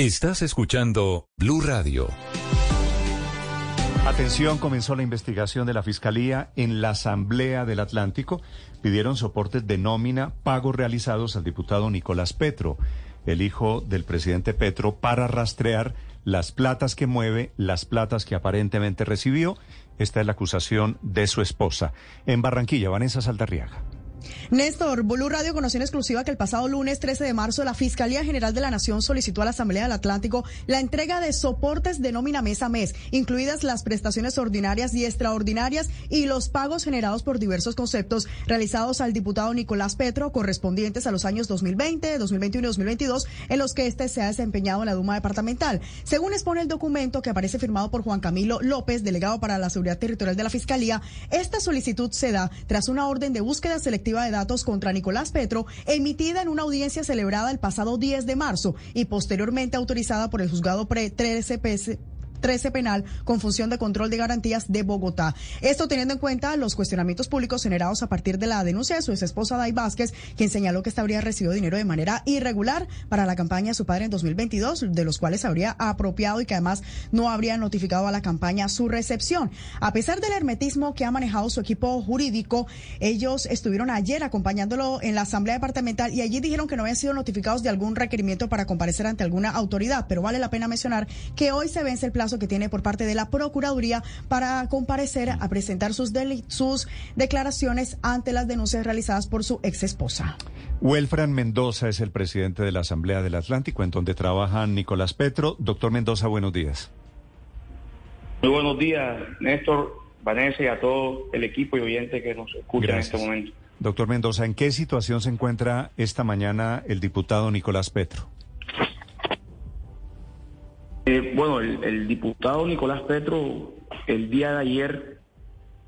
Estás escuchando Blue Radio. Atención, comenzó la investigación de la Fiscalía en la Asamblea del Atlántico. Pidieron soportes de nómina, pagos realizados al diputado Nicolás Petro, el hijo del presidente Petro, para rastrear las platas que mueve, las platas que aparentemente recibió. Esta es la acusación de su esposa. En Barranquilla, Vanessa Saldarriaga. Néstor, Blue Radio conoció en exclusiva que el pasado lunes 13 de marzo la Fiscalía General de la Nación solicitó a la Asamblea del Atlántico la entrega de soportes de nómina mes a mes, incluidas las prestaciones ordinarias y extraordinarias y los pagos generados por diversos conceptos realizados al diputado Nicolás Petro correspondientes a los años 2020, 2021 y 2022 en los que este se ha desempeñado en la Duma departamental. Según expone el documento que aparece firmado por Juan Camilo López, delegado para la Seguridad Territorial de la Fiscalía, esta solicitud se da tras una orden de búsqueda selectiva de datos contra Nicolás Petro, emitida en una audiencia celebrada el pasado 10 de marzo y posteriormente autorizada por el juzgado pre 13 PS 13 penal con función de control de garantías de Bogotá. Esto teniendo en cuenta los cuestionamientos públicos generados a partir de la denuncia de su ex esposa Day Vázquez, quien señaló que esta habría recibido dinero de manera irregular para la campaña de su padre en 2022, de los cuales habría apropiado y que además no habría notificado a la campaña su recepción. A pesar del hermetismo que ha manejado su equipo jurídico, ellos estuvieron ayer acompañándolo en la Asamblea Departamental y allí dijeron que no habían sido notificados de algún requerimiento para comparecer ante alguna autoridad, pero vale la pena mencionar que hoy se vence el plazo que tiene por parte de la Procuraduría para comparecer a presentar sus, sus declaraciones ante las denuncias realizadas por su ex esposa. Welfran Mendoza es el presidente de la Asamblea del Atlántico, en donde trabaja Nicolás Petro. Doctor Mendoza, buenos días. Muy buenos días, Néstor, Vanessa y a todo el equipo y oyente que nos escucha en este momento. Doctor Mendoza, ¿en qué situación se encuentra esta mañana el diputado Nicolás Petro? Eh, bueno, el, diputado Nicolás Petro el día de ayer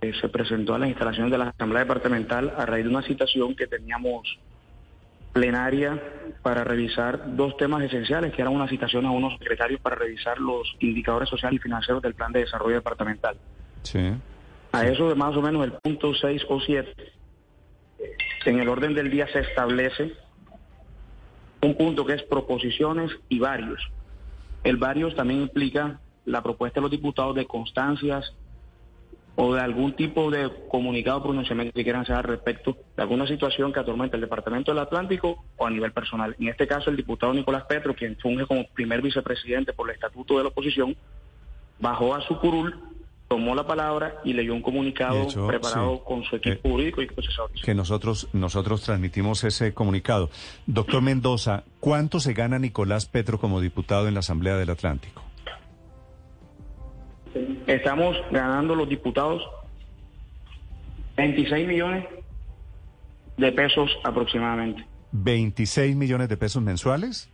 eh, se presentó a la instalación de la Asamblea Departamental a raíz de una citación que teníamos plenaria para revisar dos temas esenciales, que eran una citación a unos secretarios para revisar los indicadores sociales y financieros del Plan de Desarrollo Departamental. Sí. A eso de más o menos el punto 6 o 7, en el orden del día se establece un punto que es proposiciones y varios. El varios también implica la propuesta de los diputados de constancias o de algún tipo de comunicado o pronunciamiento que quieran hacer al respecto de alguna situación que atormenta el Departamento del Atlántico o a nivel personal. En este caso, el diputado Nicolás Petro, quien funge como primer vicepresidente por el estatuto de la oposición, bajó a su curul, tomó la palabra y leyó un comunicado preparado con su equipo eh, jurídico y procesores. Que nosotros, nosotros transmitimos ese comunicado. Doctor Mendoza, ¿cuánto se gana Nicolás Petro como diputado en la Asamblea del Atlántico? Estamos ganando los diputados 26 millones de pesos aproximadamente. ¿26 millones de pesos mensuales?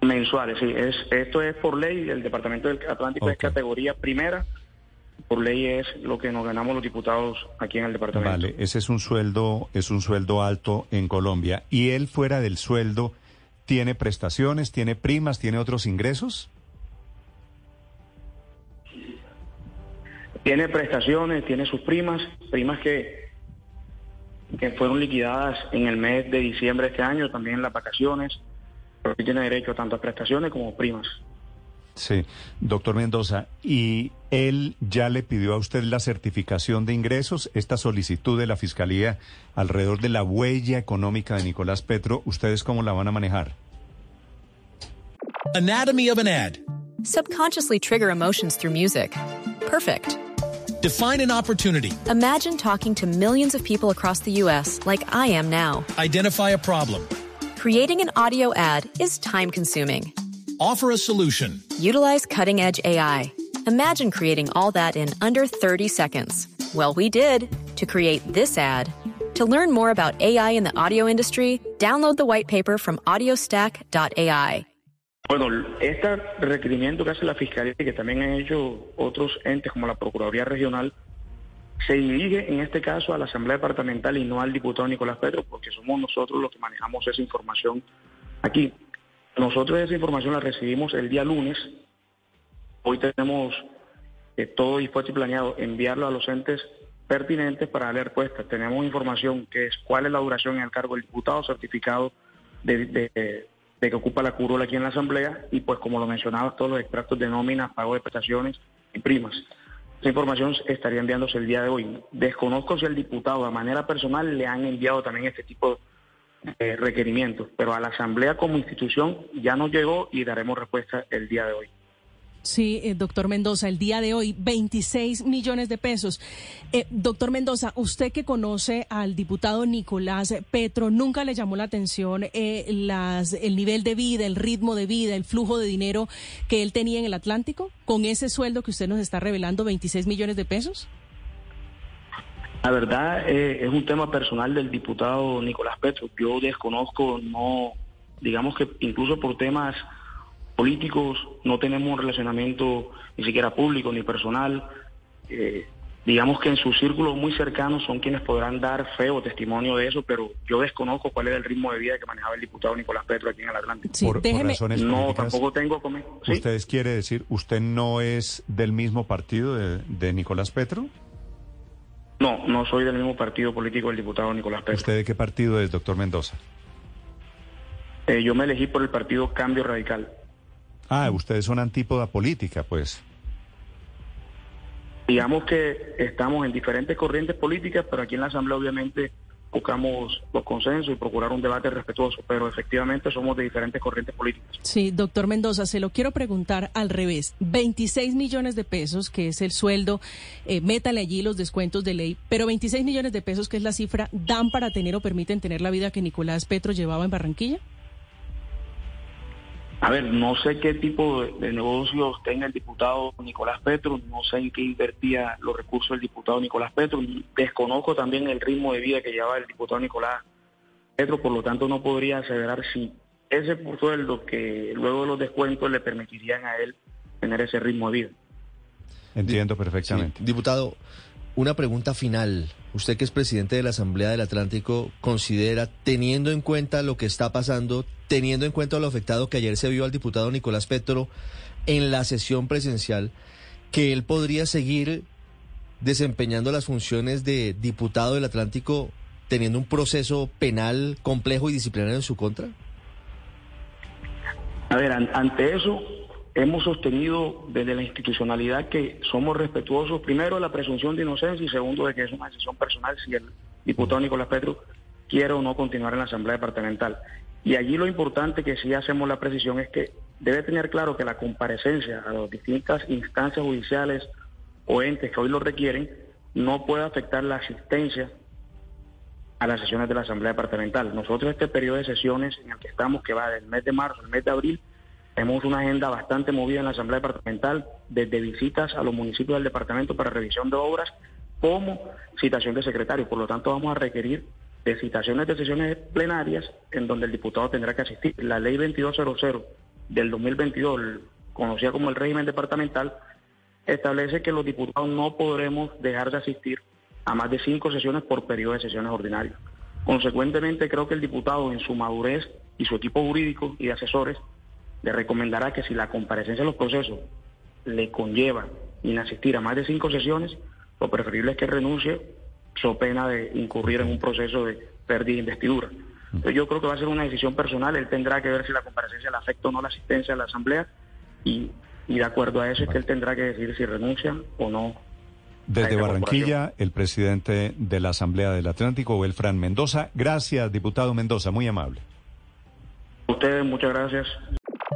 Mensuales, sí. Es, esto es por ley. El Departamento del Atlántico es categoría primera. Por ley es lo que nos ganamos los diputados aquí en el departamento. Vale, ese es un sueldo, es un sueldo alto en Colombia. ¿Y él fuera del sueldo tiene prestaciones, tiene primas, tiene otros ingresos? Tiene prestaciones, tiene sus primas, primas que, que fueron liquidadas en el mes de diciembre de este año, también las vacaciones, pero tiene derecho tanto a prestaciones como primas. Sí, doctor Mendoza, ¿y él ya le pidió a usted la certificación de ingresos, esta solicitud de la Fiscalía alrededor de la huella económica de Nicolás Petro? ¿Ustedes cómo la van a manejar? Anatomy of an ad. Subconsciously trigger emotions through music. Perfect. Define an opportunity. Imagine talking to millions of people across the U.S. like I am now. Identify a problem. Creating an audio ad is time consuming. Offer a solution. Utilize cutting edge AI. Imagine creating all that in under 30 seconds. Well, we did to create this ad. To learn more about AI in the audio industry, download the white paper from audiostack.ai. Bueno, este requerimiento que hace la Fiscalía y que también han hecho otros entes como la Procuraduría Regional se dirige en este caso a la Asamblea Departamental y no al diputado Nicolás Petro, porque somos nosotros los que manejamos esa información aquí. Nosotros esa información la recibimos el día lunes. Hoy tenemos eh, todo dispuesto y planeado enviarlo a los entes pertinentes para darle respuesta. Tenemos información que es cuál es la duración en el cargo del diputado certificado de, que ocupa la curula aquí en la Asamblea y pues como lo mencionaba todos los extractos de nómina, pago de prestaciones y primas. Esa información estaría enviándose el día de hoy. Desconozco si el diputado de manera personal le han enviado también este tipo de requerimientos, pero a la Asamblea como institución ya nos llegó y daremos respuesta el día de hoy. Sí, eh, doctor Mendoza, el día de hoy, 26 millones de pesos. Eh, doctor Mendoza, usted que conoce al diputado Nicolás Petro, ¿nunca le llamó la atención eh, las, el nivel de vida, el ritmo de vida, el flujo de dinero que él tenía en el Atlántico? Con ese sueldo que usted nos está revelando, 26 millones de pesos. La verdad es un tema personal del diputado Nicolás Petro. Yo desconozco, no, digamos que incluso por temas políticos, no tenemos un relacionamiento ni siquiera público ni personal. Eh, digamos que en sus círculos muy cercanos son quienes podrán dar fe o testimonio de eso, pero yo desconozco cuál era el ritmo de vida que manejaba el diputado Nicolás Petro aquí en el Atlántico. por, razones no, tampoco tengo... ¿Ustedes quiere decir, usted no es del mismo partido de, Nicolás Petro? No, no soy del mismo partido político del diputado Nicolás Petro. ¿Usted de qué partido es, doctor Mendoza? Eh, yo me elegí por el partido Cambio Radical. Ah, ustedes son antípoda política, pues. Digamos que estamos en diferentes corrientes políticas, pero aquí en la Asamblea obviamente buscamos los consensos y procurar un debate respetuoso, pero efectivamente somos de diferentes corrientes políticas. Sí, doctor Mendoza, se lo quiero preguntar al revés. 26 millones de pesos, que es el sueldo, eh, métale allí los descuentos de ley, pero 26 millones de pesos, que es la cifra, ¿dan para tener o permiten tener la vida que Nicolás Petro llevaba en Barranquilla? A ver, no sé qué tipo de, negocios tenga el diputado Nicolás Petro, no sé en qué invertía los recursos del diputado Nicolás Petro, desconozco también el ritmo de vida que llevaba el diputado Nicolás Petro, por lo tanto no podría aseverar si ese por sueldo que luego de los descuentos le permitirían a él tener ese ritmo de vida. Entiendo perfectamente. diputado, una pregunta final. Usted que es presidente de la Asamblea del Atlántico, considera, teniendo en cuenta lo que está pasando, teniendo en cuenta lo afectado que ayer se vio al diputado Nicolás Petro en la sesión presencial, que él podría seguir desempeñando las funciones de diputado del Atlántico teniendo un proceso penal complejo y disciplinario en su contra? A ver, ante eso, hemos sostenido desde la institucionalidad que somos respetuosos, primero, de la presunción de inocencia y segundo, de que es una decisión personal si el diputado Nicolás Petro quiere o no continuar en la Asamblea Departamental. Y allí lo importante que sí hacemos la precisión es que debe tener claro que la comparecencia a las distintas instancias judiciales o entes que hoy lo requieren no puede afectar la asistencia a las sesiones de la Asamblea Departamental. Nosotros este periodo de sesiones en el que estamos, que va del mes de marzo al mes de abril, tenemos una agenda bastante movida en la Asamblea Departamental, desde visitas a los municipios del departamento para revisión de obras, como citación de secretario. Por lo tanto, vamos a requerir de citaciones de sesiones plenarias en donde el diputado tendrá que asistir. La ley 2200 del 2022, conocida como el régimen departamental, establece que los diputados no podremos dejar de asistir a más de cinco sesiones por periodo de sesiones ordinarias. Consecuentemente, creo que el diputado en su madurez y su equipo jurídico y de asesores le recomendará que si la comparecencia de los procesos le conlleva inasistir a más de cinco sesiones, lo preferible es que renuncie, so pena de incurrir en un proceso de pérdida de investidura. Entonces yo creo que va a ser una decisión personal, él tendrá que ver si la comparecencia le afecta o no la asistencia a la Asamblea y, de acuerdo a eso es que él tendrá que decidir si renuncia o no. Desde Barranquilla, el presidente de la Asamblea del Atlántico, Belfran Mendoza. Gracias, diputado Mendoza, muy amable. Ustedes, muchas gracias.